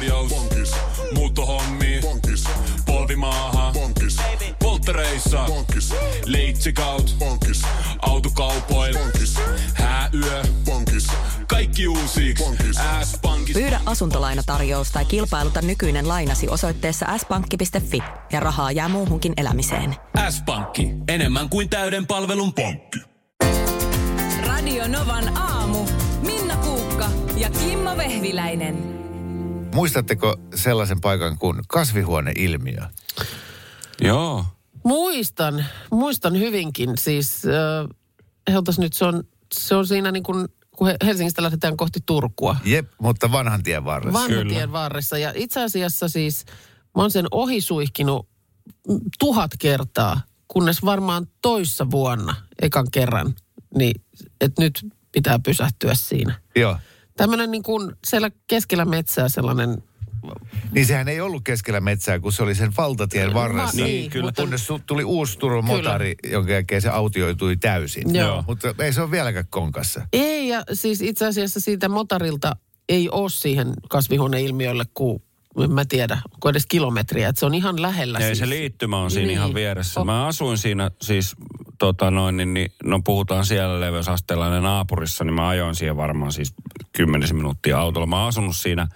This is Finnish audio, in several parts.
tarjous. Bonkis. Muuttohommi. Bonkis. Polvimaaha. Bonkis. Polttereissa. Bonkis. Leitsikaut. Bonkis. Autokaupoil. Bonkis. Hääyö. Bonkis. Kaikki uusi. S-pankki. Pyydä asuntolainatarjous tai kilpailuta nykyinen lainasi osoitteessa s-pankki.fi ja rahaa jää muuhunkin elämiseen. S-pankki. Enemmän kuin täyden palvelun pankki. Radio Novan aamu. Minna Kuukka ja Kimmo Vehviläinen. Muistatteko sellaisen paikan kuin kasvihuoneilmiö? Joo. Muistan, muistan hyvinkin. Siis äh, ehdotas nyt, se on, se on siinä niin kuin, kun He- Helsingistä lähdetään kohti Turkua. Jep, mutta vanhan tien varressa. Vanhan tien varressa. Ja itse asiassa siis mä oon sen ohisuihkinut tuhat kertaa, kunnes varmaan toissa vuonna, ekan kerran, niin että nyt pitää pysähtyä siinä. Joo. Tämmöinen niin kuin siellä keskellä metsää sellainen, Niin sehän ei ollut keskellä metsää, kun se oli sen valtatien varressa. Niin, kyllä. mutta- Kunnes tuli uusi Turun Kyllä. motari, jonka jälkeen se autioitui täysin. Joo. Mutta ei se ole vieläkään konkassa. Ei, ja siis itse asiassa siitä motarilta ei ole siihen kasvihuoneilmiölle kuin, en mä tiedä, onko edes kilometriä. Että se on ihan lähellä Ei siis. se liittymä on siinä Niin. ihan vieressä. Mä asuin siinä siis, tota noin, niin, niin, no puhutaan siellä leveysasteella ja naapurissa, niin mä ajoin siihen varmaan siis kymmenisen minuuttia autolla. Mä oon asunut siinä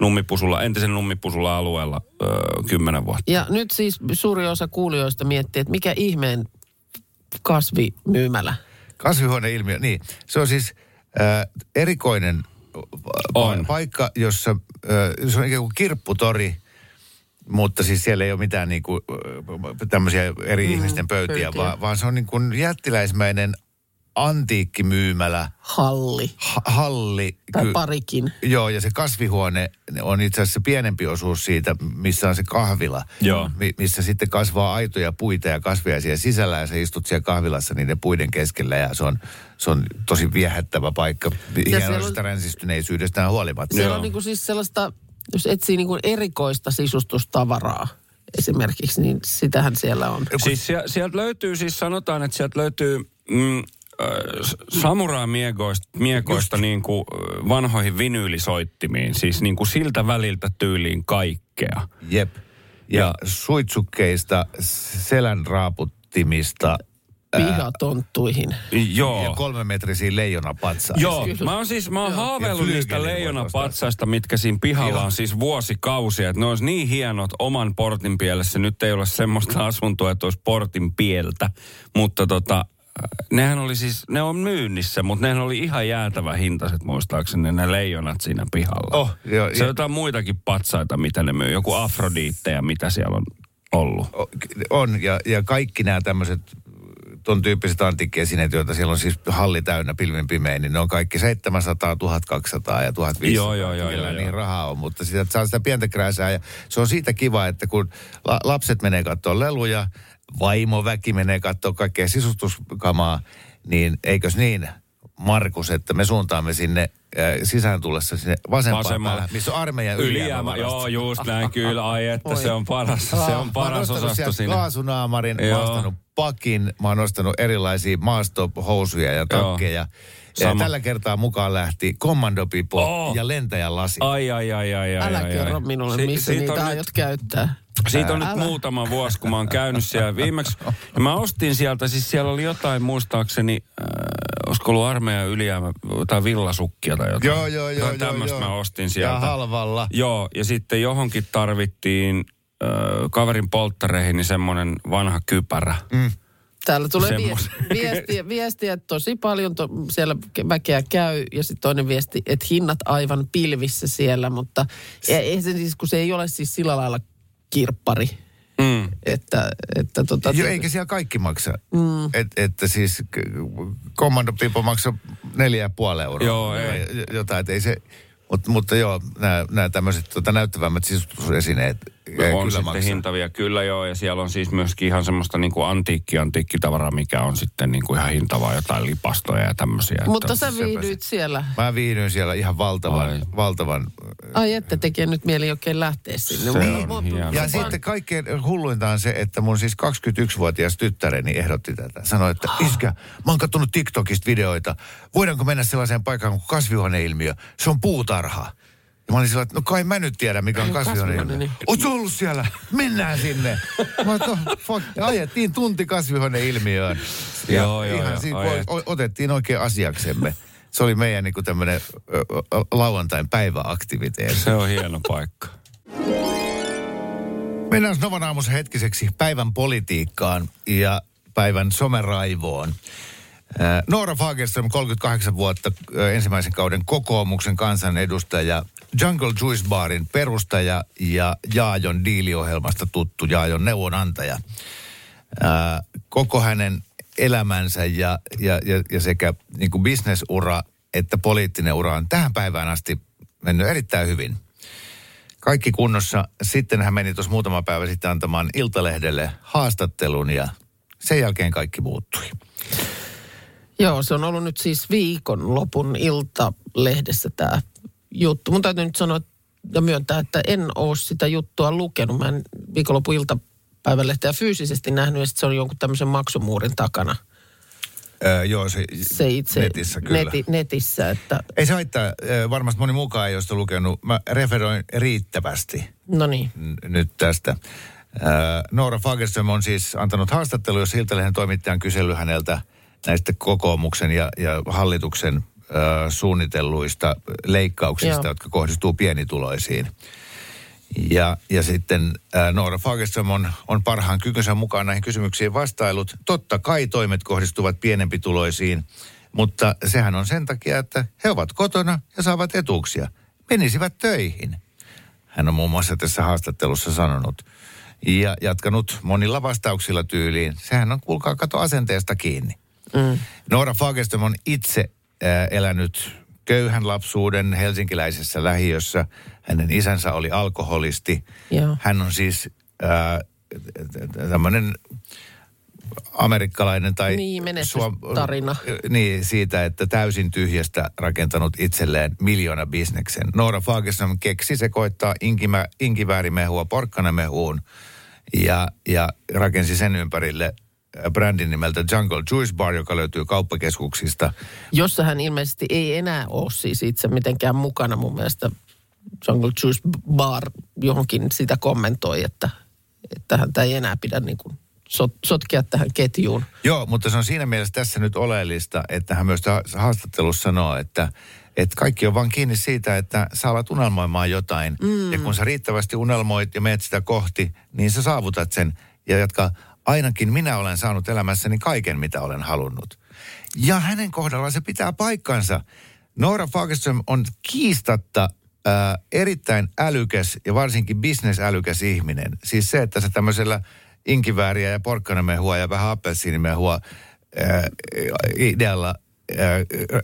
Nummipusulla, entisen Nummipusulla alueella öö, kymmenen vuotta. Ja nyt siis suuri osa kuulijoista miettii, että mikä ihmeen kasvimyymälä. Kasvihuoneilmiö, niin. Se on siis äh, erikoinen On. paikka, jossa äh, se on ikään kuin kirpputori, mutta siis siellä ei ole mitään niin kuin, tämmöisiä eri mm, ihmisten pöytiä, pöytiä. vaan, vaan se on niin kuin jättiläismäinen antiikkimyymälä, Halli. ha- halli. Tai Ky- parikin. Joo, ja se kasvihuone on itse asiassa pienempi osuus siitä, missä on se kahvila. Joo. Mi- missä sitten kasvaa aitoja, puita ja kasveja siellä sisällä ja sä istut siellä kahvilassa niiden puiden keskellä ja se on, se on tosi viehättävä paikka hienoisesta on- ränsistyneisyydestä huolimatta. Siellä on niinku siis sellaista, jos etsii niinku erikoista sisustustavaraa esimerkiksi, niin sitähän siellä on. Siis sie- sieltä löytyy, siis sanotaan, että sieltä löytyy mm, samurai-miekoista miekoista niin kuin äh, vanhoihin vinyylisoittimiin. Siis niin kuin siltä väliltä tyyliin kaikkea. Jep. Ja, Ja- suitsukkeista, selän raaputtimista Pihatonttuihin. Joo. ja kolmemetrisiin leijonapatsaisiin. Joo, mä oon siis, mä oon haaveillut niistä leijonapatsaista, mitkä siinä pihalla on siis vuosikausia. Että ne olisi niin hienot oman portin pielessä. Nyt ei ole semmoista asuntoa, että olisi portin pieltä. Mutta tota, nehän oli siis, ne on myynnissä, mutta nehän oli ihan jäätävä hintaiset muistaakseni ne leijonat siinä pihalla. Oh, joo, Se ja- on jotain muitakin patsaita, mitä ne myy. Joku afrodiitteja, mitä siellä on ollut. On, ja, ja kaikki nämä tämmöiset ton tyyppiset antiikkiesineet, joita siellä on siis halli täynnä pilvin pimein, niin ne on kaikki 700, 1200 ja 1500. Joo, joo, joo, Kyllä joo, niin joo. rahaa on, mutta sitä saa sitä pientä krääsää. Ja se on siitä kiva, että kun la, lapset menee katsoa leluja, vaimoväki menee katsoa kaikkea sisustuskamaa, niin eikös niin, Markus, että me suuntaamme sinne äh, sisään tullessa sinne vasempaan Vasemmalle. päähän, missä on armeijan Ylijäämä, joo, just näin, kyllä. Ai että, Oi. se on paras, se on paras osasto siinä. kaasunaamarin, mä Joo. oon ostanut pakin, mä oon ostanut erilaisia maastohousuja ja takkeja. Ja Sama. tällä kertaa mukaan lähti kommandopipo Oh. ja lentäjän lasi. Ai, ai, ai, ai, ai. Älä ai, kerro ai. minulle, Si- missä siitä niitä on aiot nyt, käyttää. Siitä on nyt Älä. muutama vuosi, kun mä oon käynyt siellä viimeksi. Ja mä ostin sieltä, siis siellä oli jotain muistaakseni, äh, olisiko ollut armeijan ylijäämä, tai villasukkia tai jotain. Joo, joo, joo. Joo, tämmöistä joo. mä ostin Ja sieltä. halvalla. Joo, ja sitten johonkin tarvittiin äh, kaverin polttareihin niin semmoinen vanha kypärä. Mm. Täällä tulee Semmos- vie- viestiä, viestiä, että tosi paljon to, siellä väkeä käy. Ja sitten toinen viesti, että hinnat aivan pilvissä siellä, mutta ei, se siis, kun se ei ole siis sillä lailla kirppari. Mm. Että, että tota, Joo, eikä siellä kaikki maksa. Mm. Et, että siis kommandopipo maksaa neljä ja puoli euroa. Joo, ei. Tai Jotain, että ei se... Mutta, mutta joo, nämä tämmöiset tota, näyttävämmät sisustusesineet on kyllä sitten maksaa. hintavia, kyllä joo. Ja siellä on siis myöskin ihan semmoista niin kuin antiikki, antiikkitavaraa, mikä on sitten niin kuin ihan hintavaa, jotain lipastoja ja tämmöisiä. mutta sä viihdyit siellä. Mä viihdyin siellä ihan valtavan, Ai. valtavan Ai että tekee nyt mieli oikein lähteä sinne. Se on hieno. Ja Vaan- sitten kaikkein hulluinta on se, että mun siis 21-vuotias tyttäreni ehdotti tätä. Sanoi, että iskä, mä oon katsonut TikTokista videoita. Voidaanko mennä sellaiseen paikkaan kuin kasvihuoneilmiö? Se on puutarha. Ja mä olin sillä, että no kai mä nyt tiedän, mikä on Ei, kasvihuoneilmiö. kasvihuone, niin. Oot sä ollut siellä? Mennään sinne. Mä olin, "Oh, fuck." Ja ajettiin tunti kasvihuoneilmiöön. Ja Joo, joo, ihan joo, siinä o- otettiin oikein asiaksemme. Se oli meidän niin tämmöinen lauantain päiväaktiviteetti. Se on hieno paikka. Mennään Novan aamussa hetkiseksi päivän politiikkaan ja päivän someraivoon. Ää, Noora Fagerström, 38 vuotta ää, ensimmäisen kauden kokoomuksen kansanedustaja, Jungle Juice Barin perustaja ja Jaajon diiliohjelmasta tuttu Jaajon neuvonantaja. Ää, Koko hänen elämänsä ja, ja, ja, ja sekä niin kuin bisnesura että poliittinen ura on tähän päivään asti mennyt erittäin hyvin kaikki kunnossa. Sitten hän meni tuossa muutama päivä sitten antamaan Iltalehdelle haastattelun ja sen jälkeen kaikki muuttui. Joo, se on ollut nyt siis viikonlopun iltalehdessä tämä juttu. Mun täytyy nyt sanoa ja myöntää, että en ole sitä juttua lukenut. Mä en viikonlopun iltapäivälehteä fyysisesti nähnyt, ja se on jonkun tämmöisen maksumuurin takana. Öö, joo, se, Se itse netissä kyllä. Neti, netissä, että Ei se haittaa, varmasti moni mukaan ei ole sitä lukenut. Mä referoin riittävästi no niin. n- nyt tästä. Öö, Noora Fagerström on siis antanut haastattelu, jos Iltalehden toimittajan kysely häneltä näistä kokoomuksen ja, ja hallituksen öö, suunnitelluista leikkauksista, Joo. jotka kohdistuu pienituloisiin. Ja, ja sitten Noora Fagerström on, on parhaan kykynsä mukaan näihin kysymyksiin vastailut. Totta kai toimet kohdistuvat pienempituloisiin, mutta sehän on sen takia, että he ovat kotona ja saavat etuuksia. Menisivät töihin. Hän on muun muassa tässä haastattelussa sanonut. Ja jatkanut monilla vastauksilla tyyliin. Sehän on, kuulkaa, kato asenteesta kiinni. Mm. Noora Fagerström on itse äh, elänyt köyhän lapsuuden helsinkiläisessä lähiössä. Hänen isänsä oli alkoholisti. Joo. Hän on siis äh, tämmöinen amerikkalainen tai... Niin, menestystarina. niin, siitä, että täysin tyhjästä rakentanut itselleen miljoona bisneksen. Noora Fagerström keksi sekoittaa inkimä, inkiväärimehua porkkanamehuun ja, ja rakensi sen ympärille brändin nimeltä Jungle Juice Bar, joka löytyy kauppakeskuksista. Jossa hän ilmeisesti ei enää ole siis itse mitenkään mukana mun mielestä. Jungle Juice Bar johonkin sitä kommentoi, että, että häntä ei enää pidä niin kuin sot, sotkea tähän ketjuun. Joo, mutta se on siinä mielessä tässä nyt oleellista, että hän myös ha- haastattelussa sanoo, että, että kaikki on vaan kiinni siitä, että sä alat unelmoimaan jotain. Mm. Ja kun sä riittävästi unelmoit ja meet sitä kohti, niin sä saavutat sen. Ja jatka, ainakin minä olen saanut elämässäni kaiken, mitä olen halunnut. Ja hänen kohdallaan se pitää paikkansa. Noora Fagerström on kiistatta ää, erittäin älykäs ja varsinkin bisnesälykäs ihminen. Siis se, että sä tämmöisellä inkivääriä ja porkkanamehua ja vähän appelsiinimehua ää, idealla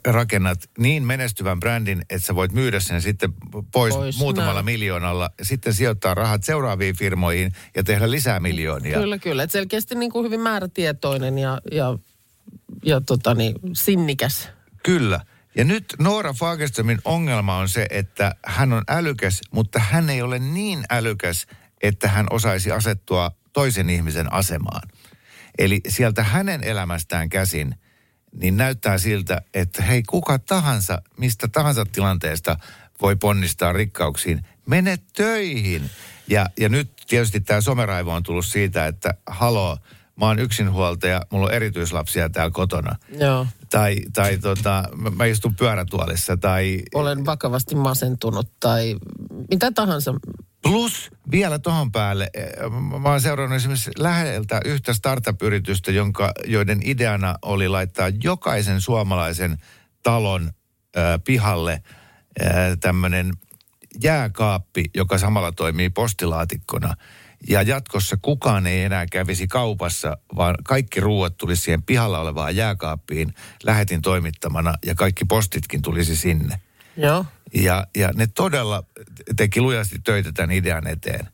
rakennat niin menestyvän brändin, että sä voit myydä sen sitten pois, Pois, muutamalla näin. miljoonalla, sitten sijoittaa rahat seuraaviin firmoihin ja tehdä lisää miljoonia. Kyllä, kyllä. Et selkeästi niin kuin hyvin määrätietoinen ja, ja, ja tota niin, sinnikäs. Kyllä. Ja nyt Noora Fagerströmin ongelma on se, että hän on älykäs, mutta hän ei ole niin älykäs, että hän osaisi asettua toisen ihmisen asemaan. Eli sieltä hänen elämästään käsin, niin näyttää siltä, että hei kuka tahansa, mistä tahansa tilanteesta voi ponnistaa rikkauksiin. Mene töihin. Ja, ja nyt tietysti tämä someraivo on tullut siitä, että haloo, mä oon yksinhuoltaja, mulla on erityislapsia täällä kotona Joo. tai, tai tota, mä, mä istun pyörätuolissa tai Olen vakavasti masentunut tai mitä tahansa. plus vielä tohon päälle, eh, mä oon seurannut esimerkiksi läheltä yhtä startup-yritystä, jonka, joiden ideana oli laittaa jokaisen suomalaisen talon äh, pihalle äh, tämmöinen jääkaappi, joka samalla toimii postilaatikkona. Ja jatkossa kukaan ei enää kävisi kaupassa, vaan kaikki ruuat tulisi siihen pihalla olevaan jääkaappiin lähetin toimittamana ja kaikki postitkin tulisi sinne. Joo. Ja, ja ne todella teki lujasti töitä tämän idean eteen.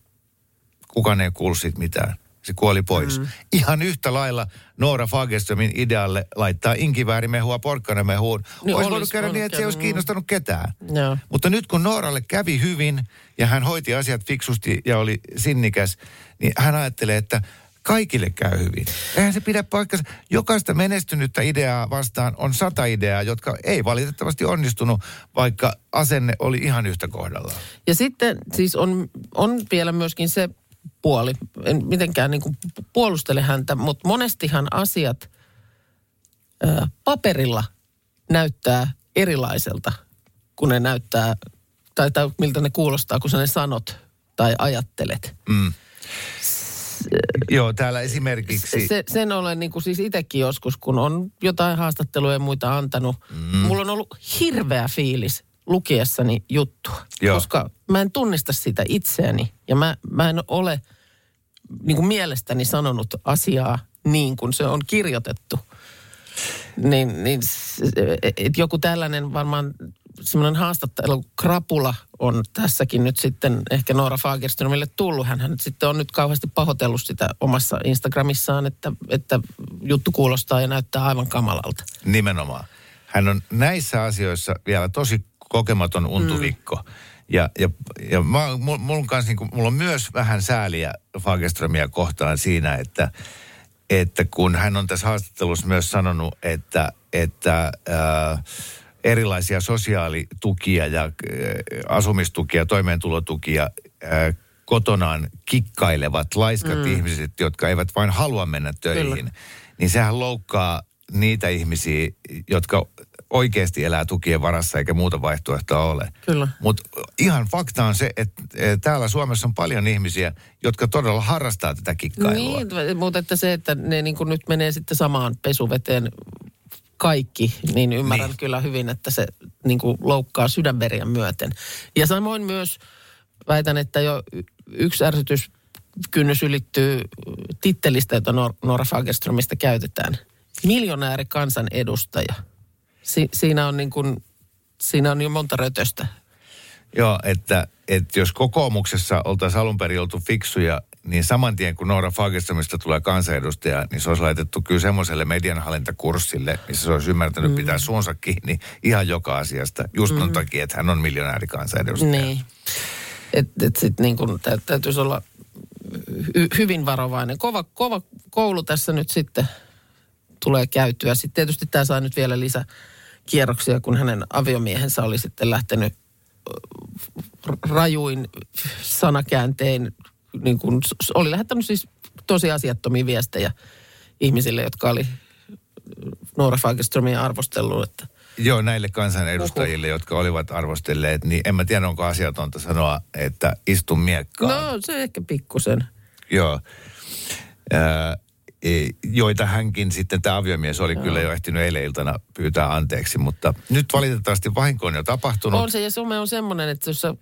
Kukaan ei kuullut siitä mitään. Se kuoli pois. Mm. Ihan yhtä lailla Noora Fagerströmin idealle laittaa inkiväärimehua porkkanamehuun. Niin Niin olisi voinut käydä niin, että se ei olisi mm. kiinnostanut ketään. Joo. Mutta nyt kun Nooralle kävi hyvin ja hän hoiti asiat fiksusti ja oli sinnikäs, niin hän ajattelee, että kaikille käy hyvin. Eihän se pidä paikkansa. Jokaista menestynyttä ideaa vastaan on sata ideaa, jotka ei valitettavasti onnistunut, vaikka asenne oli ihan yhtä kohdallaan. Ja sitten siis on, on vielä myöskin se puoli, en mitenkään niin kuin puolustele häntä, mutta monestihan asiat ää, paperilla näyttää erilaiselta, kun ne näyttää, tai, tai miltä ne kuulostaa, kun sä ne sanot tai ajattelet. Mm. Joo, täällä esimerkiksi... Se, sen olen niin kuin siis itsekin joskus, kun on jotain haastatteluja ja muita antanut. Mm. Mulla on ollut hirveä fiilis lukiessani juttua, Joo. koska mä en tunnista sitä itseäni ja mä, mä en ole niin kuin mielestäni sanonut asiaa niin kuin se on kirjoitettu. Niin, niin et joku tällainen varmaan semmoinen haastattelu, krapula on tässäkin nyt sitten ehkä Noora Fagerströmille tullut. Hän nyt sitten on nyt kauheasti pahoitellut sitä omassa Instagramissaan, että, että juttu kuulostaa ja näyttää aivan kamalalta. Nimenomaan. Hän on näissä asioissa vielä tosi kokematon untuvikko. Mm. Ja, ja, ja mä, mulla, on kans, niin mulla on myös vähän sääliä Fagerströmiä kohtaan siinä, että, että kun hän on tässä haastattelussa myös sanonut, että, että ää, erilaisia sosiaalitukia ja ää, asumistukia, toimeentulotukia ää, kotonaan kikkailevat laiskat mm. ihmiset, jotka eivät vain halua mennä töihin, Kyllä. niin sehän loukkaa niitä ihmisiä, jotka oikeasti elää tukien varassa eikä muuta vaihtoehtoa ole. Kyllä. Mutta ihan fakta on se, että eh, täällä Suomessa on paljon ihmisiä, jotka todella harrastaa tätä kikkailua. Niin, mutta että se, että ne niin kuin nyt menee sitten samaan pesuveteen kaikki, niin ymmärrän Niin. kyllä hyvin, että se niin kuin loukkaa sydänveriä myöten. Ja samoin myös väitän, että jo yksi ärsytyskynnys ylittyy tittelistä, jota Nor- Nora Fagerströmistä käytetään. Miljonääri kansanedustaja. Si- siinä on niin kuin, siinä on jo monta rötöstä. Joo, että, että jos kokoomuksessa oltaisiin alun perin oltu fiksuja, niin saman tien kun Noora Fagerströmistä tulee kansanedustaja, niin se olisi laitettu kyllä semmoiselle medianhallintakurssille, missä se olisi ymmärtänyt mm. pitää suunsa kiinni ihan joka asiasta. Just mm. takia, että hän on miljonääri kansanedustaja. Niin. Että et sitten niin kuin tä, täytyisi olla hy, hyvin varovainen. Kova, kova koulu tässä nyt sitten tulee käytyä. Sitten tietysti tämä saa nyt vielä lisäkierroksia, kun hänen aviomiehensä oli sitten lähtenyt rajuin sanakääntein, niin kuin, oli lähettänyt siis tosi asiattomia viestejä ihmisille, jotka oli Noora Fagerströmiä arvostellut, että Joo, näille kansanedustajille, jotka olivat arvostelleet, niin en mä tiedä, onko asiatonta sanoa, että istu miekkaan. no se ehkä pikkusen. Joo. E, joita hänkin sitten, tämä aviomies oli kyllä jo ehtinyt eilen iltana pyytää anteeksi, mutta nyt valitettavasti vahinko on jo tapahtunut. On se, ja some on semmoinen, että jos sä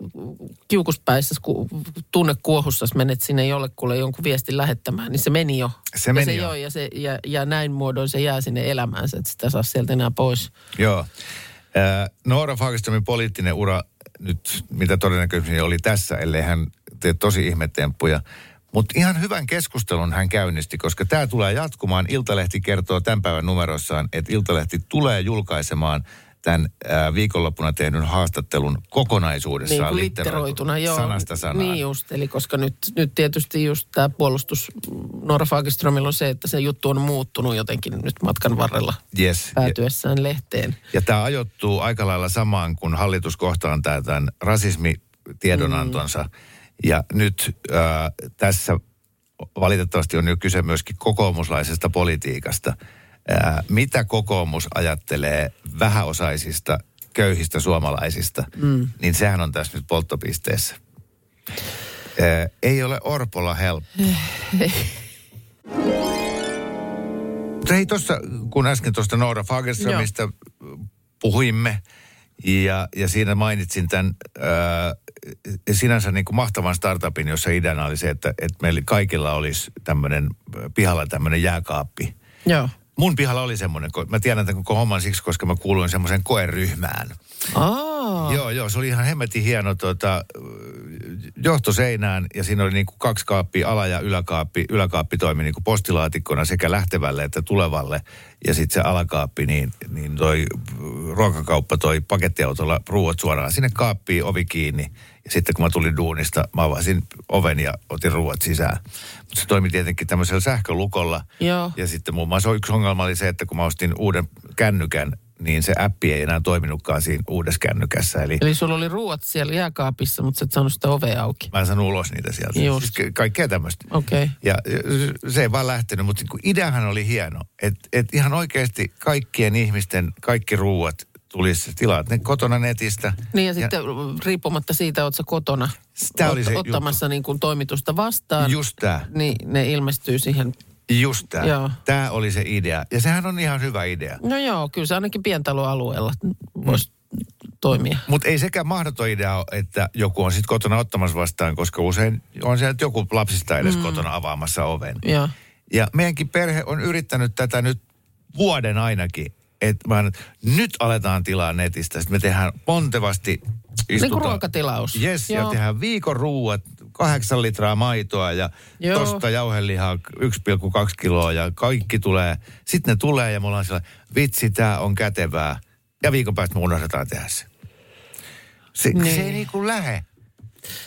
kiukuspäissä ku, tunnekuohussa menet sinne jollekulle jonkun viestin lähettämään, niin se meni jo. Se ja meni se jo. Joo, ja, se, ja, ja näin muodoin se jää sinne elämäänsä, että sitä saa sieltä enää pois. Joo. Noora Fagerströmin poliittinen ura nyt, mitä todennäköisesti oli tässä, ellei hän tee tosi ihmetemppuja. Mutta ihan hyvän keskustelun hän käynnisti, koska tämä tulee jatkumaan. Iltalehti kertoo tämän päivän numerossaan, että Iltalehti tulee julkaisemaan tämän ää, viikonloppuna tehdyn haastattelun kokonaisuudessaan. Niin litteroituna, joo. Sanasta sanaan. Niin just, eli koska nyt, nyt tietysti just tämä puolustus Nora Fagerströmillä on se, että se juttu on muuttunut jotenkin nyt matkan varrella Yes. Ja, päätyessään lehteen. ja tämä ajoittuu aika lailla samaan, kun hallitus kohtaan tämän rasismitiedonantonsa. Mm. Ja nyt ää, tässä valitettavasti on jo kyse myöskin kokoomuslaisesta politiikasta. Ää, mitä kokoomus ajattelee vähäosaisista, köyhistä suomalaisista, mm. niin sehän on tässä nyt polttopisteessä. Ää, ei ole Orpolla helppo. Mutta hei tuossa, kun äsken tuosta Noora Fagerströmistä puhuimme, ja, ja siinä mainitsin tämän ää, sinänsä niin kuin mahtavan startupin, jossa ideana oli se, että, että meillä kaikilla olisi tämmöinen pihalla tämmöinen jääkaappi. Joo. Mun pihalla oli semmoinen, mä tiedän tämän koko homman siksi, koska mä kuuluin semmoiseen koeryhmään. Aa, Joo, joo, se oli ihan hemmetin hieno tota, johtoseinään ja siinä oli niin kuin kaksi kaappia, ala- ja yläkaappi. Yläkaappi toimi niin kuin postilaatikkona sekä lähtevälle että tulevalle. Ja sitten se alakaappi, niin, niin toi ruokakauppa toi pakettiautolla ruuat suoraan sinne kaappiin, ovi kiinni Ja sitten kun mä tulin duunista, mä avasin oven ja otin ruuat sisään. Mutta se toimi tietenkin tämmöisellä sähkölukolla. Joo. Ja sitten muun muassa yksi ongelma oli se, että kun mä ostin uuden kännykän, niin se appi ei enää toiminutkaan siinä uudessa kännykässä. Eli Eli sulla oli ruuat siellä jääkaapissa, mutta sä et saanut sitä ovea auki. mä en saanut ulos niitä sieltä. Just. Siis ka- kaikkea tämmöistä. Okei. Okay. Ja se ei vaan lähtenyt, mutta kun ideahan oli hieno, että et ihan oikeasti kaikkien ihmisten kaikki ruuat tulisi tilaat ne kotona netistä. Niin ja sitten riippumatta siitä, sä kotona Tää oli se ottamassa niin kuin toimitusta vastaan, Just tää, niin ne ilmestyy siihen. Just tää. Joo. Tää oli se idea. Ja sehän on ihan hyvä idea. No joo, kyllä se ainakin pientaloalueella voisi toimia. Mutta ei sekään mahdoton idea ole, että joku on sitten kotona ottamassa vastaan, koska usein on se, että joku lapsista edes mm. kotona avaamassa oven. Joo. Ja meidänkin perhe on yrittänyt tätä nyt vuoden ainakin. Että mä, nyt aletaan tilaa netistä. Sitten me tehdään pontevasti Niin istutaan. kuin ruokatilaus. Yes, ja Joo. tehdään viikon ruuat, kahdeksan litraa maitoa ja Joo. tosta jauhelihaa 1,2 kiloa ja kaikki tulee. Sitten ne tulee ja me ollaan siellä, vitsi, tää on kätevää. Ja viikon päästä me unohdetaan tehdä se. Se, niin. se ei Niin. kuin lähe.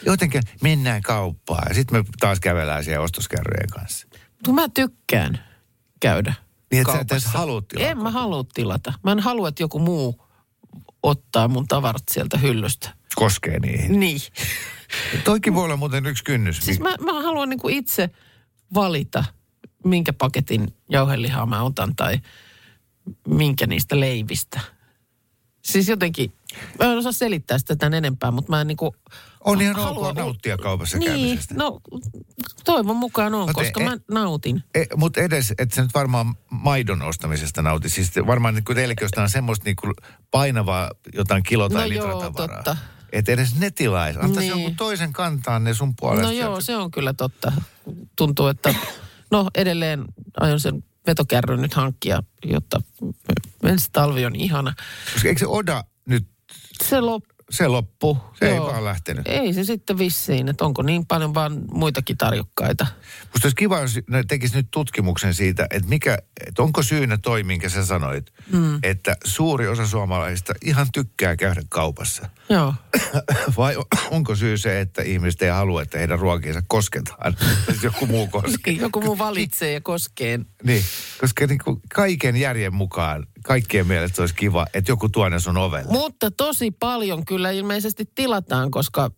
Jotenkin mennään kauppaan ja sitten me taas kävellään siellä ostoskärryjen kanssa. Mutta mä tykkään käydä Niin, sä et kaupassa. edes halua tilata. En mä halua tilata. Mä en halua, että joku muu ottaa mun tavarat sieltä hyllystä. Koskee niihin. Niin. Toikin voi olla muuten yksi kynnys. Siis mä, mä haluan niinku itse valita, minkä paketin jauhelihaa mä otan tai minkä niistä leivistä. Siis jotenkin, mä en osaa selittää sitä tämän enempää, mutta mä en niinku... On ihan halua- ok nauttia kaupassa Niin, käymisestä. no toivon mukaan on, Mut koska e- mä nautin. E, Mutta edes, että sä nyt varmaan maidon ostamisesta nautit. Siis varmaan niin kuin teillekin ostaa semmoista niin kuin painavaa jotain kilo- tai No joo, litratavaraa. totta. Että edes ne tilaisi. Antaisi Niin. jonkun toisen kantaa ne sun puolesta. No joo, se on kyllä totta. Tuntuu, että no edelleen aion sen vetokärryn nyt hankkia, jotta ensi talvi on ihana. Koska eikö se Oda nyt, Se loppu. Se loppu, se ei Joo. vaan lähtenyt. Ei se sitten vissiin, että onko niin paljon vaan muitakin tarjokkaita. Musta olisi kiva, jos tekisi nyt tutkimuksen siitä, että, mikä, että onko syynä toi, minkä sä sanoit. Mm. Että suuri osa suomalaisista ihan tykkää käydä kaupassa. Joo. Vai onko syy se, että ihmiset ei halua, että heidän ruokiinsa kosketaan? Että joku muu koskee. Joku muu valitsee ja koskee. Niin, koska niin kuin kaiken järjen mukaan kaikkien mielestä olisi kiva, että joku tuo ne sun ovelle. Mutta tosi paljon kyllä ilmeisesti tilataan, koska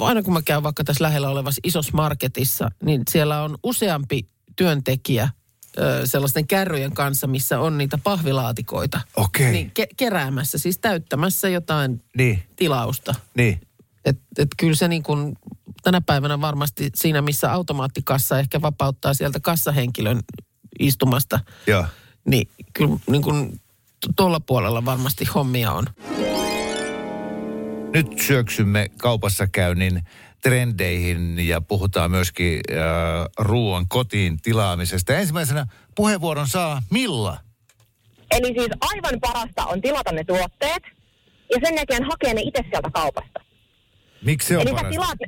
aina kun mä käyn vaikka tässä lähellä olevassa isossa marketissa, niin siellä on useampi työntekijä sellaisten kärryjen kanssa, missä on niitä pahvilaatikoita. Okei. Niin ke- keräämässä, siis täyttämässä jotain Niin, tilausta. niin. Et, et kyllä se niin kuin tänä päivänä varmasti siinä, missä automaattikassa ehkä vapauttaa sieltä kassahenkilön istumasta, Joo. Niin kyllä niin kuin tuolla puolella varmasti hommia on. Nyt syöksymme kaupassa käynnin trendeihin ja puhutaan myöskin äh, ruoan kotiin tilaamisesta. Ensimmäisenä puheenvuoron saa Milla. Eli siis aivan parasta on tilata ne tuotteet ja sen jälkeen hakea ne itse sieltä kaupasta. Miksi se on Eli sä parasta? tilaat,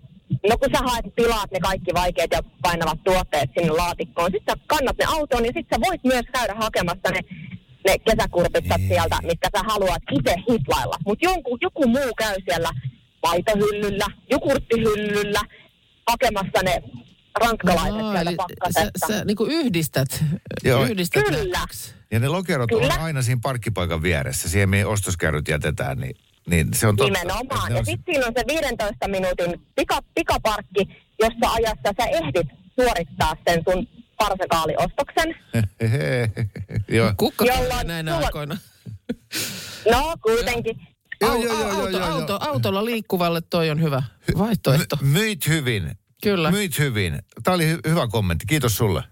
no kun sä haet, tilaat ne kaikki vaikeat ja painavat tuotteet sinne laatikkoon, sitten sä kannat ne autoon ja sitten sä voit myös käydä hakemassa ne, ne kesäkurpitsat Niin. sieltä, mitkä sä haluat itse hiplailla. Mutta joku, joku muu käy siellä maitohyllyllä, jogurttihyllyllä hakemassa ne ranskalaiset Aa, sieltä eli sä, pakkasesta. sä niin kuin yhdistät, Joo. yhdistät Kyllä. Ja ne lokerot Kyllä. on aina siinä parkkipaikan vieressä. Siihen mihin ostoskärryt jätetään, niin, niin se on totta. Nimenomaan. Ja sitten siinä on se 15 minuutin pika, pikaparkki, jossa ajassa sä ehdit suorittaa sen sun parsakaaliostoksen. Joo. Kukka Jolloin näinä sulla- aikoina. No, kuitenkin. Joo, Au, joo, joo, auto, joo, joo, auto, joo. autolla liikkuvalle toi on hyvä vaihtoehto. My- myit hyvin. Kyllä. Myit hyvin. Tämä oli hy- hyvä kommentti. Kiitos sulle.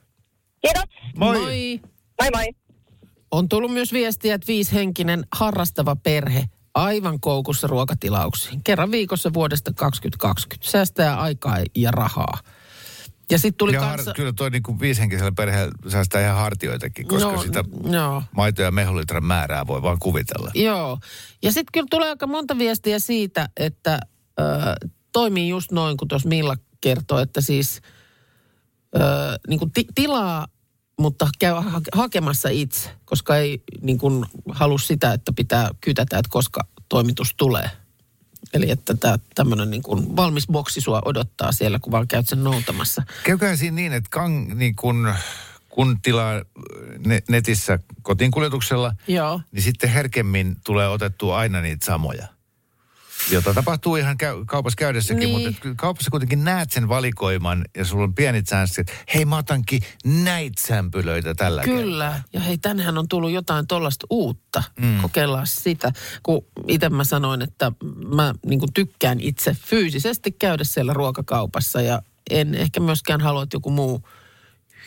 Kiitos. Moi. Moi. Moi moi. On tullut myös viestiä, että viishenkinen harrastava perhe aivan koukussa ruokatilauksiin. Kerran viikossa vuodesta 2020. Säästää aikaa ja rahaa. Ja sitten tuli Ja kanssa... har, kyllä toi niinku viishenkisellä perheellä säästää ihan hartioitakin, koska No, sitä joo. maito- ja mehulitran määrää voi vaan kuvitella. Joo. Ja sitten kyllä tulee aika monta viestiä siitä, että ö, toimii just noin, kun tuossa Milla kertoo, että siis ö, niin kuin ti- tilaa, mutta käy ha- hakemassa itse, koska ei niin kuin halua sitä, että pitää kytätä, että koska toimitus tulee. Eli että tämä tämmöinen niin kuin valmis boksi sua odottaa siellä, kun vaan käyt sen noutamassa. Käykää siinä niin, että kang, niin kun, kun tilaa ne, netissä kotiinkuljetuksella, Joo. niin sitten herkemmin tulee otettua aina niitä samoja. Jota tapahtuu ihan käy, kaupassa käydessäkin, Niin. mutta kaupassa kuitenkin näet sen valikoiman ja sulla on pienit chanssit, että hei mä otankin näitä sämpylöitä tällä Kyllä. Ja hei, tänhän on tullut jotain tuollaista uutta. Mm. Kokeillaan sitä. Kun itse mä sanoin, että mä niin tykkään itse fyysisesti käydä siellä ruokakaupassa ja en ehkä myöskään halua, että joku muu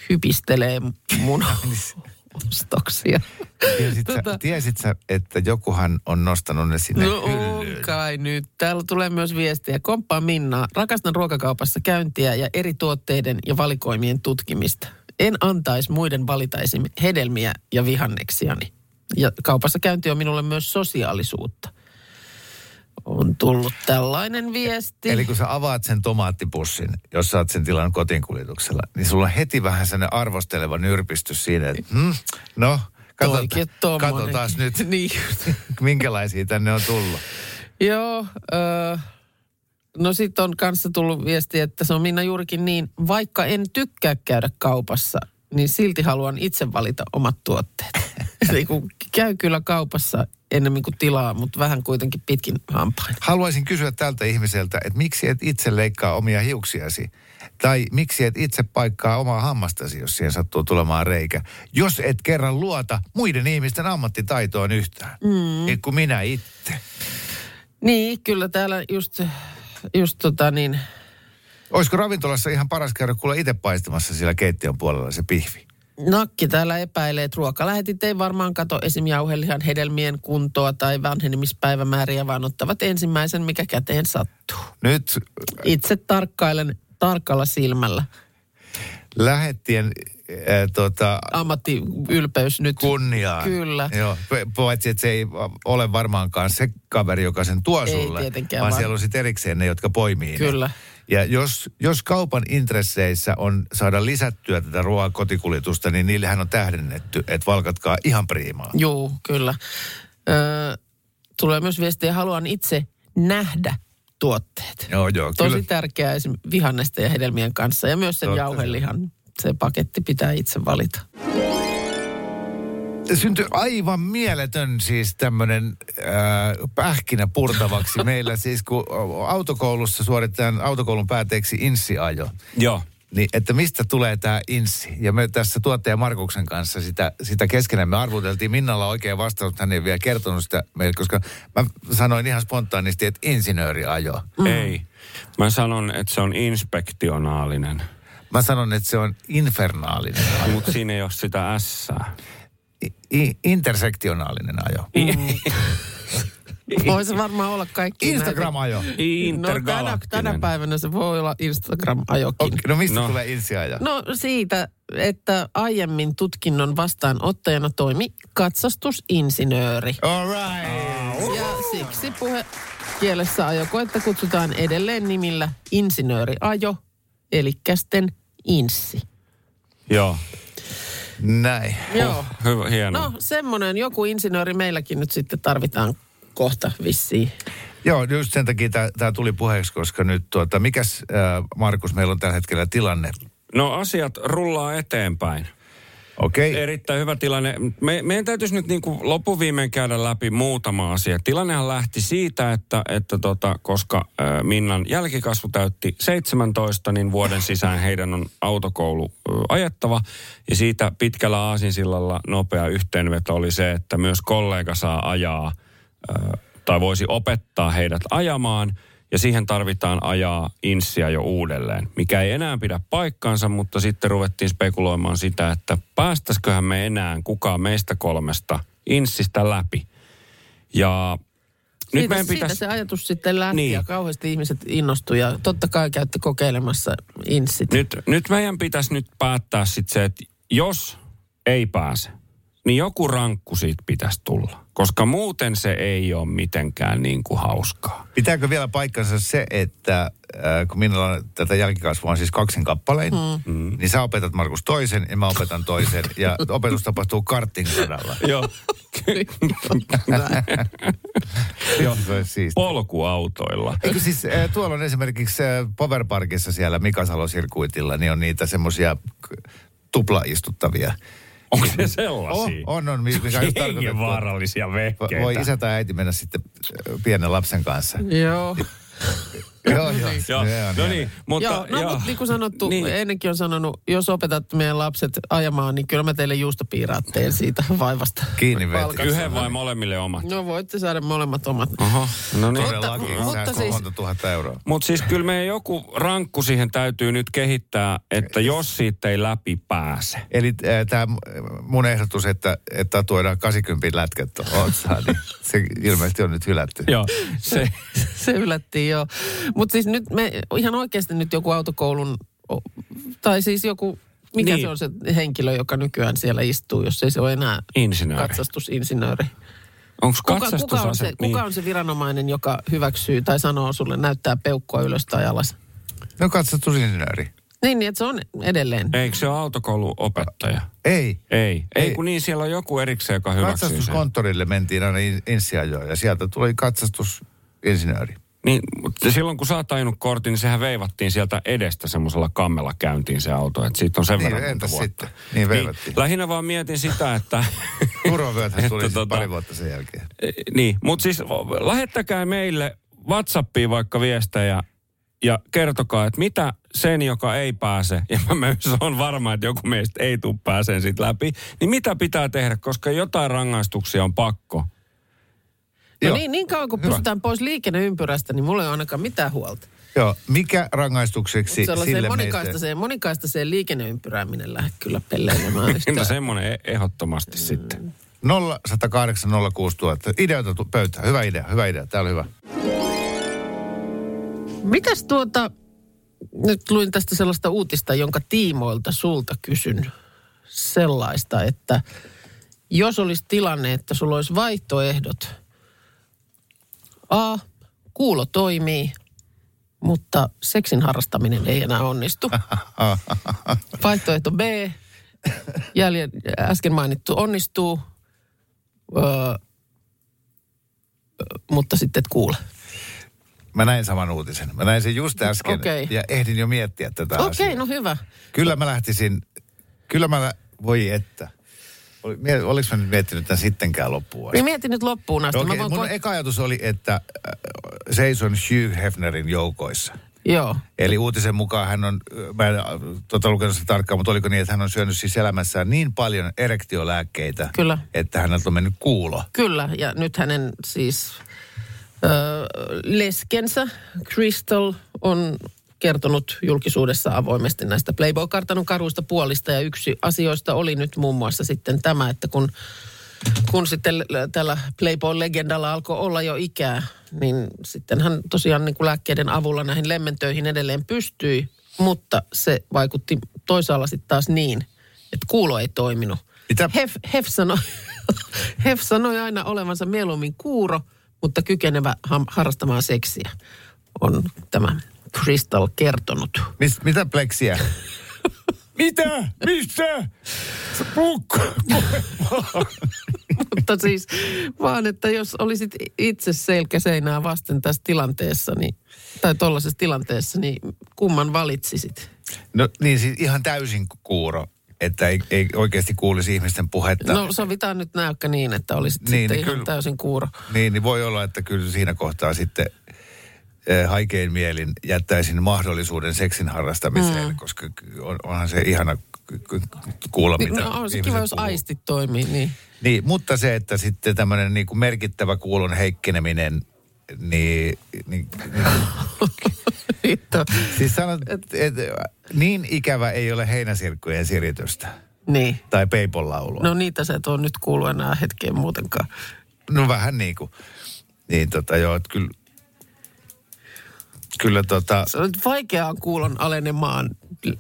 hypistelee mun ostoksia. Tiesit, sä, tiesit sä, että jokuhan on nostanut ne sinne No hyllyyn? kai nyt. Täällä tulee myös viestiä. Komppaa Minna. Rakastan ruokakaupassa käyntiä ja eri tuotteiden ja valikoimien tutkimista. En antaisi muiden valita hedelmiä ja vihanneksiani. Ja kaupassa käynti on minulle myös sosiaalisuutta. On tullut tällainen viesti. Eli kun sä avaat sen tomaattipussin, jos oot sen tilannut kotiinkuljetuksella, niin sulla on heti vähän sellainen arvosteleva nyrpistys siinä, että hmm, no, katsota, katsotaan nyt, niin. minkälaisia tänne on tullut. Joo, öö, no sitten on kanssa tullut viesti, että se on Minna juurikin niin, vaikka en tykkää käydä kaupassa, niin silti haluan itse valita omat tuotteet. Eli kun käy kyllä kaupassa ennemmin kuin tilaa, mutta vähän kuitenkin pitkin hampain. Haluaisin kysyä tältä ihmiseltä, että miksi et itse leikkaa omia hiuksiasi? Tai miksi et itse paikkaa omaa hammastasi, jos siihen sattuu tulemaan reikä? Jos et kerran luota muiden ihmisten ammattitaitoon yhtään. Mm. Et kuin minä itse. Niin, kyllä täällä just, just tota niin, Olisiko ravintolassa ihan paras käydä kuule itse paistamassa siellä keittiön puolella se pihvi? Nakki täällä epäilee, että ruokalähetit ei varmaan kato esim. jauhelihan hedelmien kuntoa tai vanhenemispäivämääriä, vaan ottavat ensimmäisen, mikä käteen sattuu. Nyt Itse tarkkailen tarkalla silmällä. lähettien äh, tota, Ammattiylpeys nyt. kunniaan. Kyllä. Joo, paitsi että se ei ole varmaankaan se kaveri, joka sen tuo Ei sulle, tietenkään, vaan vaan- siellä on sitten erikseen ne, jotka poimii ne. Kyllä. Ja jos, jos kaupan intresseissä on saada lisättyä tätä ruoan kotikuljetusta, niin niillehän on tähdennetty, että valkatkaa ihan priimaa. Juu, kyllä. Öö, tulee myös viestiä, haluan itse nähdä tuotteet. Joo, joo, Tosi kyllä. tärkeää esim. vihannesta ja hedelmien kanssa. Ja myös sen Totta jauhelihan. Se paketti pitää itse valita. Syntyi aivan mieletön siis tämmöinen äh, pähkinä purtavaksi meillä siis, kun autokoulussa suoritetaan autokoulun päätteeksi insiajo. Joo. Niin, että mistä tulee tämä insi? Ja me tässä tuottaja Markuksen kanssa sitä, sitä keskenään me arvuteltiin. Minnalla on oikein vastaus, hän ei vielä kertonut sitä meille, koska mä sanoin ihan spontaanisti, että insinööriajo. Mm. Ei. Mä sanon, että se on inspektionaalinen. Mä sanon, että se on infernaalinen ajo. Mutta siinä ei ole sitä. I- i- intersektionaalinen ajo. Voisi varmaan olla kaikki Instagram-ajo. No, tänä, Intergalaktinen. tänä päivänä se voi olla Instagram-ajokin. Okay, no mistä No. tulee insiajo? No siitä, että aiemmin tutkinnon vastaanottajana toimi katsastusinsinööri. All right. Ja siksi puhe kielessä ajokoetta kutsutaan edelleen nimillä insinööriajo, eli sitten inssi. Joo. Näin. Joo. Hyvä, hieno. No semmoinen joku insinööri meilläkin nyt sitten tarvitaan kohta vissiin. Joo, just sen takia tämä tuli puheeksi, koska nyt tuota, mikäs äh, Markus, meillä on tällä hetkellä tilanne? No asiat rullaa eteenpäin. Okay. Erittäin hyvä tilanne. Me, meidän täytyisi nyt niin kuin loppuviimein käydä läpi muutama asia. Tilannehan lähti siitä, että, että tota, koska äh, Minnan jälkikasvu täytti 17, niin vuoden sisään heidän on autokoulu äh, ajettava. Ja siitä pitkällä aasinsillalla nopea yhteenveto oli se, että myös kollega saa ajaa äh, tai voisi opettaa heidät ajamaan. Ja siihen tarvitaan ajaa inssiä jo uudelleen, mikä ei enää pidä paikkaansa, mutta sitten ruvettiin spekuloimaan sitä, että päästäisiköhän me enää kukaan meistä kolmesta inssistä läpi. Ja nyt Siitä, meidän siitä pitäisi... se ajatus sitten lähti Niin. ja kauheasti ihmiset innostui ja totta kai käytte kokeilemassa inssit. Nyt, nyt meidän pitäisi nyt päättää sitten se, että jos ei pääse, niin joku rankku siitä pitäisi tulla. Koska muuten se ei ole mitenkään niin kuin hauskaa. Pitääkö vielä paikkansa se, että äh, kun minulla on tätä jälkikasvua on siis kaksin kappalein, mm. niin sä opetat Markus toisen ja mä opetan toisen. ja opetus tapahtuu kartingradalla. Joo. Joo. Siistiä. Polkuautoilla. Eikö siis, äh, tuolla on esimerkiksi äh, Powerparkissa siellä Mikasalo-sirkuitilla, niin on niitä semmoisia tuplaistuttavia. Onko se sellaisia? On, on, on. Mikä just tarkoitettu, että vaarallisia vehkeitä. Voi isä tai äiti mennä sitten pienen lapsen kanssa. Joo. joo, joo. Joo, Se on no niin, mutta... joo, no, joo. mutta niin kuin sanottu, Niin. niin. ennenkin on sanonut, jos opetat meidän lapset ajamaan, niin kyllä mä teille juustopiiraat teen siitä vaivasta. Kiinni veti. Yhden vai molemmille omat? No voitte saada molemmat omat. Oho, no niin. Mutta- säästö mutta siis- tuhatta euroa. Mutta siis kyllä meidän joku rankku siihen täytyy nyt kehittää, että jos siitä ei läpi pääse. Eli tämä mun ehdotus, että, että tatuoidaan 80 lätkät tuohon otsaan, niin se ilmeisesti on nyt hylätty. Joo, se, Se yllättiin joo. Mutta siis nyt me ihan oikeasti nyt joku autokoulun, tai siis joku, mikä Niin. niin. se on se henkilö, joka nykyään siellä istuu, jos ei se ole enää insinööri. katsastusinsinööri. Onko Kuka, kuka, on se, katsastusaset? kuka on se viranomainen, joka hyväksyy tai sanoo sulle, näyttää peukkua ylös tai alas? No katsastusinsinööri. Niin, niin että se on edelleen. Eikö se ole autokouluopettaja? Ei. Ei. Ei, Ei. kun niin, siellä on joku erikseen, joka hyväksyy sen. Katsastuskonttorille mentiin aina in- insiajoon ja sieltä tuli katsastusinsinööri. Niin, mutta silloin kun sä oot ajanut kortin, niin sehän veivattiin sieltä edestä semmoisella kammella käyntiin se auto. Että siitä on sen Niin, verran entäs vuotta. sitten? Niin veivattiin. lähinnä vaan mietin sitä, että... Turvavyöthän tuli tota- pari vuotta sen jälkeen. niin, mutta siis lähettäkää meille WhatsAppiin vaikka viestejä ja kertokaa, että mitä sen, joka ei pääse, ja mä myös on varma, että joku meistä ei tule pääseen siitä läpi, niin mitä pitää tehdä, koska jotain rangaistuksia on pakko. No Joo. niin, niin kauan kun Hyvä. pystytään pois liikenneympyrästä, niin mulla ei ole ainakaan mitään huolta. Joo, mikä rangaistukseksi Sellaiseen sille monikaistaiseen, monikaistaiseen liikenneympyrään minä lähde kyllä pelleilemään No yhtään. semmoinen e- ehdottomasti sitten. 0 108 06 000. Ideoita pöytään. Hyvä idea, hyvä idea. Tää oli hyvä. Mitäs tuota, nyt luin tästä sellaista uutista, jonka tiimoilta sulta kysyn sellaista, että jos olisi tilanne, että sulla olisi vaihtoehdot. A, kuulo toimii, mutta seksin harrastaminen ei enää onnistu. Vaihtoehto B, jäljen, äsken mainittu onnistuu, öö, mutta sitten et kuule. Mä näin saman uutisen. Mä näin sen just äsken Okei. ja ehdin jo miettiä tätä Okei, asiaa. no hyvä. Kyllä mä lähtisin, kyllä mä, lä- voi että. Oli- Oliko mä nyt miettinyt tämän sittenkään loppuun asti? Niin mietin nyt loppuun asti. Okei, Mä voin mun ko- eka ajatus oli, että äh, seison Hugh Hefnerin joukoissa. Joo. Eli uutisen mukaan hän on, äh, mä en äh, tota lukenut sitä tarkkaan, mutta oliko niin, että hän on syönyt siis elämässään niin paljon erektiolääkkeitä, Kyllä. että häneltä on mennyt kuulo. Kyllä, ja nyt hänen siis ö, leskensä Crystal on kertonut julkisuudessa avoimesti näistä Playboy-kartanon karuista puolista. Ja yksi asioista oli nyt muun muassa sitten tämä, että kun, kun sitten tällä Playboy-legendalla alkoi olla jo ikää, niin sitten hän tosiaan niin kuin lääkkeiden avulla näihin lemmentöihin edelleen pystyi, mutta se vaikutti toisaalla sitten taas niin, että kuulo ei toiminut. Mitä? Hef, Hef, sanoi, Hef sanoi aina olevansa mieluummin kuuro, mutta kykenevä ham, harrastamaan seksiä, on tämä Crystal kertonut. Mis, mitä pleksiä? mitä? Missä? Se pukko. mutta siis vaan, että jos olisit itse selkä seinää vasten tässä tilanteessa, niin, tai tuollaisessa tilanteessa, niin kumman valitsisit? No niin, siis ihan täysin kuuro, että ei, ei oikeasti kuulisi ihmisten puhetta. No sovitaan nyt näykkä niin, että olisit Niin, niin, niin sitten ihan kyllä. täysin kuuro. Niin, niin voi olla, että kyllä siinä kohtaa sitten haikein mielin jättäisin mahdollisuuden seksin harrastamiseen, mm. koska on, onhan se ihana kuulla, mitä No on se kiva, jos puhuu. aistit toimii, niin. Niin, mutta se, että sitten tämmöinen niin kuin merkittävä kuulon heikkeneminen, niin, niin, niin siis sanot, että et, niin ikävä ei ole heinäsirkkujen siritystä niin. tai peipon laulua. No niitä sä et ole nyt kuullut enää hetkeen muutenkaan. No vähän niin kuin. Niin tota joo, että kyllä, kyllä tota, Se on nyt vaikeaan kuulon alenemaan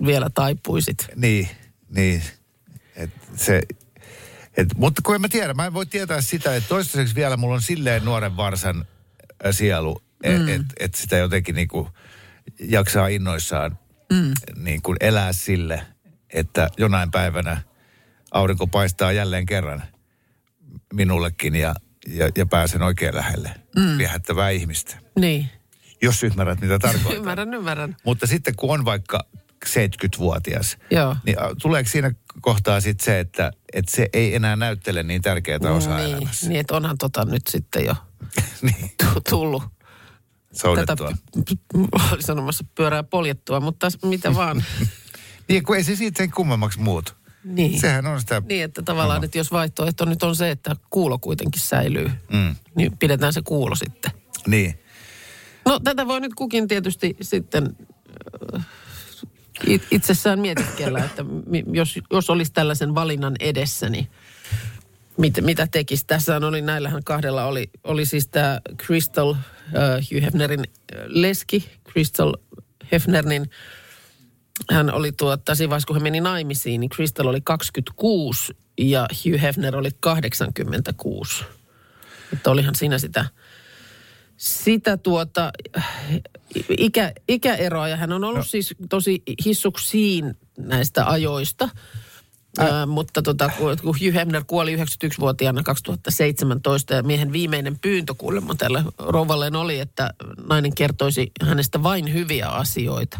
vielä taipuisit. niin, niin. Et se, Et, mutta kun en mä tiedä, mä en voi tietää sitä, että toistaiseksi vielä mulla on silleen nuoren varsan ä, sielu, että mm. et, et sitä jotenkin niinku jaksaa innoissaan mm. niin kuin elää sille, että jonain päivänä aurinko paistaa jälleen kerran minullekin ja, ja, ja pääsen oikein lähelle mm. viehättävää ihmistä. Niin. Jos ymmärrät, mitä tarkoittaa. Ymmärrän, ymmärrän. Mutta sitten kun on vaikka 70-vuotias, Joo. niin ä, tuleeko siinä kohtaa sitten se, että, että se ei enää näyttele niin tärkeää osaa niin, elämässä? niin, että onhan tota nyt sitten jo niin, tu- tullut tätä, soudettua. p- olin sanomassa pyörää poljettua, mutta mitä vaan. Niin, kun ei se siitä sen kummemmaksi muutu. niin. Sehän on sitä... Niin, että tavallaan, että jos vaihtoehto nyt on se, että kuulo kuitenkin säilyy, Mm, niin pidetään se kuulo sitten. niin. No tätä voi nyt kukin tietysti sitten äh, it- itsessään mietiskellä, että jos, jos olisi tällaisen valinnan edessä, niin mit, mitä tekisi. Tässä oli näillähän kahdella oli, oli siis tämä Crystal äh, Hugh Hefnerin äh, leski, Crystal Hefner, niin hän oli tuota, siinä vaiheessa kun hän meni naimisiin, niin Crystal oli 26 ja Hugh Hefner oli 86. Että olihan siinä sitä, sitä tuota, ikä, ikäeroa ja hän on ollut no. siis tosi hissuksiin näistä ajoista. Ää, mutta tota, kun kun Hugh Hefner kuoli 91-vuotiaana 2017 ja miehen viimeinen pyyntö kuulemma tälle rouvalleen oli, että nainen kertoisi hänestä vain hyviä asioita.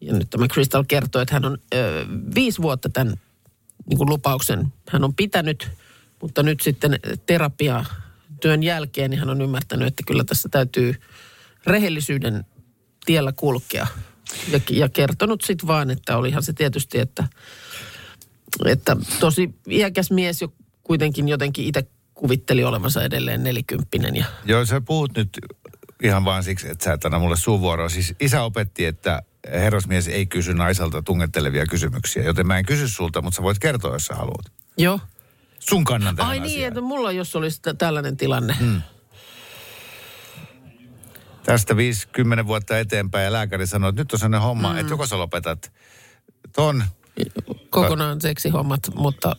Ja nyt tämä Crystal kertoo, että hän on ö, viisi vuotta tämän niin kuin lupauksen hän on pitänyt, mutta nyt sitten terapia työn jälkeen niin hän on ymmärtänyt, että kyllä tässä täytyy rehellisyyden tiellä kulkea. Ja, ja kertonut sitten vaan, että olihan se tietysti, että, että tosi iäkäs mies jo kuitenkin jotenkin itse kuvitteli olevansa edelleen nelikymppinen. Ja, Joo, sä puhut nyt ihan vaan siksi, että sä et anna mulle suvuoroa. Siis isä opetti, että herrasmies ei kysy naiselta tungettelevia kysymyksiä, joten mä en kysy sulta, mutta sä voit kertoa, jos sä haluat. joo. Sun kannan tähän Ai niin, asiaan. että mulla jos olisi tä- tällainen tilanne. Mm. Tästä 50 vuotta eteenpäin ja lääkäri sanoi, että nyt on sellainen homma, mm. että joko sä lopetat ton, Kokonaan seksihommat, mutta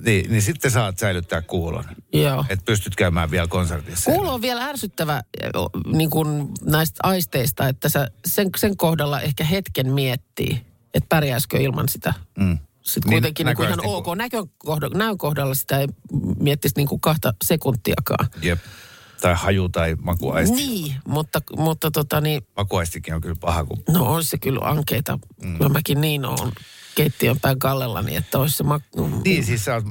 niin, niin sitten saat säilyttää kuulon. joo. Että pystyt käymään vielä konsertissa. Kuulo on vielä ärsyttävä o, niin kuin näistä aisteista, että sä sen, sen kohdalla ehkä hetken miettii, että pärjäisikö ilman sitä. Mm. Sitten Niin, kuitenkin niin, niin ihan ok. kun- Näkökohdalla, näön kohdalla sitä ei miettisi niin kuin kahta sekuntiakaan. Jep. Tai haju tai makuaisti. Niin, mutta, mutta tota niin, Makuaistikin on kyllä paha, kun no on se kyllä ankeita. Mm. Kyllä mäkin niin on keittiön päin kallellani, että olisi se mak- Niin, siis sä oot,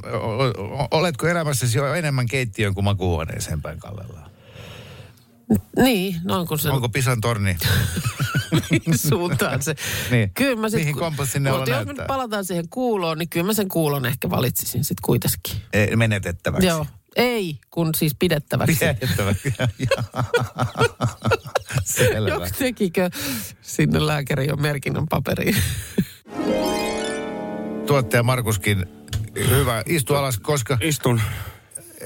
oletko elämässäsi jo enemmän keittiön kuin makuuhuoneeseen päin kallellaan? Niin, noin kun se Onko Pisan torni? suuntaan se. Niin. Kyllä mä sit, Mihin kompassin ne Mutta jos me näyttää? palataan siihen kuuloon, niin kyllä mä sen kuulon ehkä valitsisin sitten kuitenkin. E, menetettäväksi. Joo. Ei, kun siis pidettäväksi. Pidettäväksi. Selvä. Joku tekikö sinne lääkäri on merkinnän paperiin? Tuottaja Markuskin, hyvä. Istu alas, koska Istun.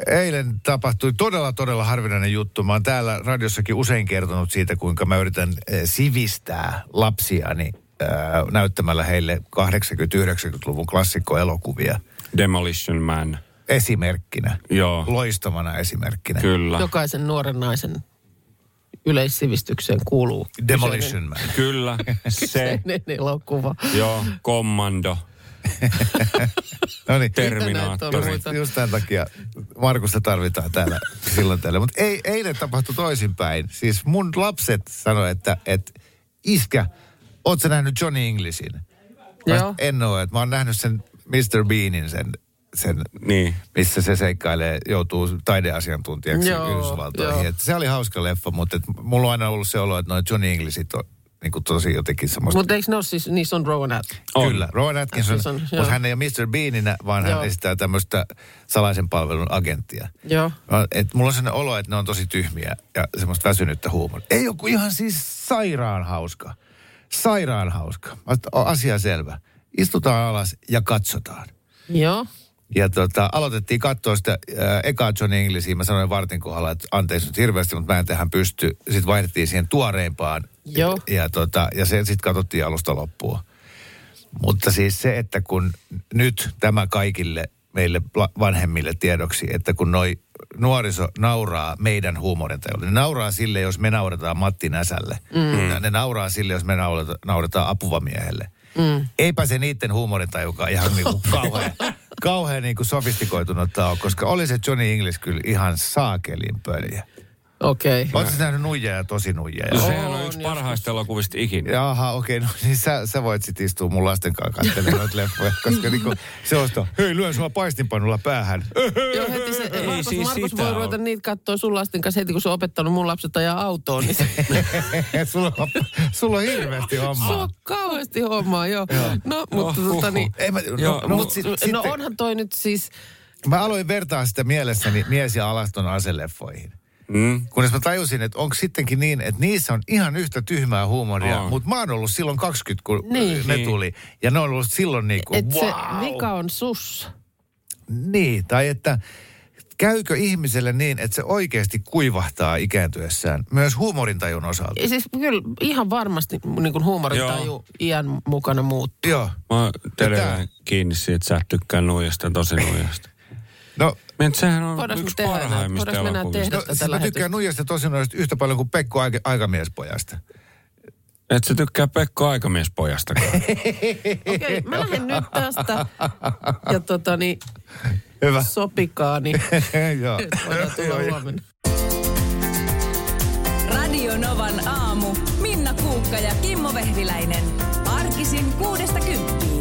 Eilen tapahtui todella, todella harvinainen juttu. Mä oon täällä radiossakin usein kertonut siitä, kuinka mä yritän eh, sivistää lapsiani äh, näyttämällä heille 80-90-luvun klassikkoelokuvia Demolition Man. esimerkkinä. Joo, Loistavana esimerkkinä. kyllä. Jokaisen nuoren naisen yleissivistykseen kuuluu. Demolition Man. Kyllä, se. Elokuva. Joo, Commando, No niin. Terminaattori. muita? Just tämän takia Markusta tarvitaan täällä silloin täällä. Mutta ei, eilen tapahtui toisinpäin. Siis mun lapset sanoi, että, että iskä, oot sä nähnyt Johnny Englishin? Mä Joo. en oo, että mä oon nähnyt sen Mr. Beanin sen, sen Niin. missä se seikkailee, joutuu taideasiantuntijaksi Joo, Yhdysvaltoihin. Et se oli hauska leffa, mutta et mulla on aina ollut se olo, että noin Johnny Englishit on niin kuin tosi jotenkin semmoista. Mutta eikö ne ole siis, niissä on Rowan Atkinson? On. Kyllä, Rowan Atkinson, Atkinson, joo. mutta hän ei ole Mr. Beaninä, vaan hän Joo. esittää tämmöistä salaisen palvelun agenttia. Joo. Mä- Et mulla on sellainen olo, että ne on tosi tyhmiä ja semmoista väsynyttä huumoria. Ei joku ihan siis sairaan hauska. Sairaan hauska. Mä oon, "O, asia selvä. Istutaan alas ja katsotaan. Joo. Ja tota, aloitettiin katsoa sitä ää, ekaa John Englishia. Mä sanoin vartin kohdalla, että anteeksi nyt hirveästi, mutta mä en tähän pysty. Sitten vaihdettiin siihen tuoreimpaan. Joo. Ja, tota, ja se sitten katsottiin alusta loppua. Mutta siis se, että kun nyt tämä kaikille meille vanhemmille tiedoksi, että kun noi nuoriso nauraa meidän huumorintajulle. Ne nauraa sille, jos me nauretaan Matti Näsälle. Mm. Ja ne nauraa sille, jos me naurata, nauretaan apuvamiehelle. Mm. Eipä se niiden huumorintajukaan ihan niinku kauhean, kauhean niinku sofistikoitunut ole, koska oli se Johnny English kyllä ihan saakelin pöljä. Okei. Okay. Oletko nähnyt nuijaa ja tosi nuijaa? No, sehän on On yksi joskus. parhaista elokuvista ikinä. Jaha, okei, okay, no niin sä, sä voit sit istua mun lasten kanssa katselemaan noita leffoja, koska niinku se on sitä, hei lyön sua paistinpanulla päähän. Joo, heti se, Ei Markus, siis Markus voi ruveta niitä katsoa sun lasten kanssa heti, kun se on opettanut mun lapset ajaa autoon. Niin se, sulla, on, sulla on hirveästi se hommaa. on kauheasti hommaa, joo. No, mutta Oh, tota niin, Ei, mä, Joo, no, no, mut sit, no sitten, onhan toi nyt siis, mä aloin vertaa sitä mielessäni mies- ja alaston aseleffoihin. Mm. Kunnes mä tajusin, että onko sittenkin niin, että niissä on ihan yhtä tyhmää huumoria, mutta mä oon ollut silloin 20, kun Niin. ne Niin. tuli. Ja ne on ollut silloin niin kuin, että wow. se vika on sussa. Niin, tai että käykö ihmiselle niin, että se oikeasti kuivahtaa ikääntyessään, myös huumorintajun osalta? Ja siis kyllä ihan varmasti niin kuin huumorintaju Joo. iän mukana muuttuu. Joo. Mä oon kiinni siitä, että sä et tykkää nuijasta tosi nuijasta. No, Mietit, sehän on Voidaanko me yksi tehdä parhaimmista Voidaanko mennä elokuvista. tehdä no tätä siis mä tykkään nuijasta tosi noista yhtä paljon kuin Pekko aika, Aikamiespojasta. Et sä tykkää Pekko Aikamiespojastakaan. Okei, mä lähden nyt tästä. Ja tota niin, Hyvä. sopikaa, niin Joo. voidaan tulla huomenna. Radio Novan aamu. Minna Kuukka ja Kimmo Vehviläinen. Arkisin kuudesta kymppiin.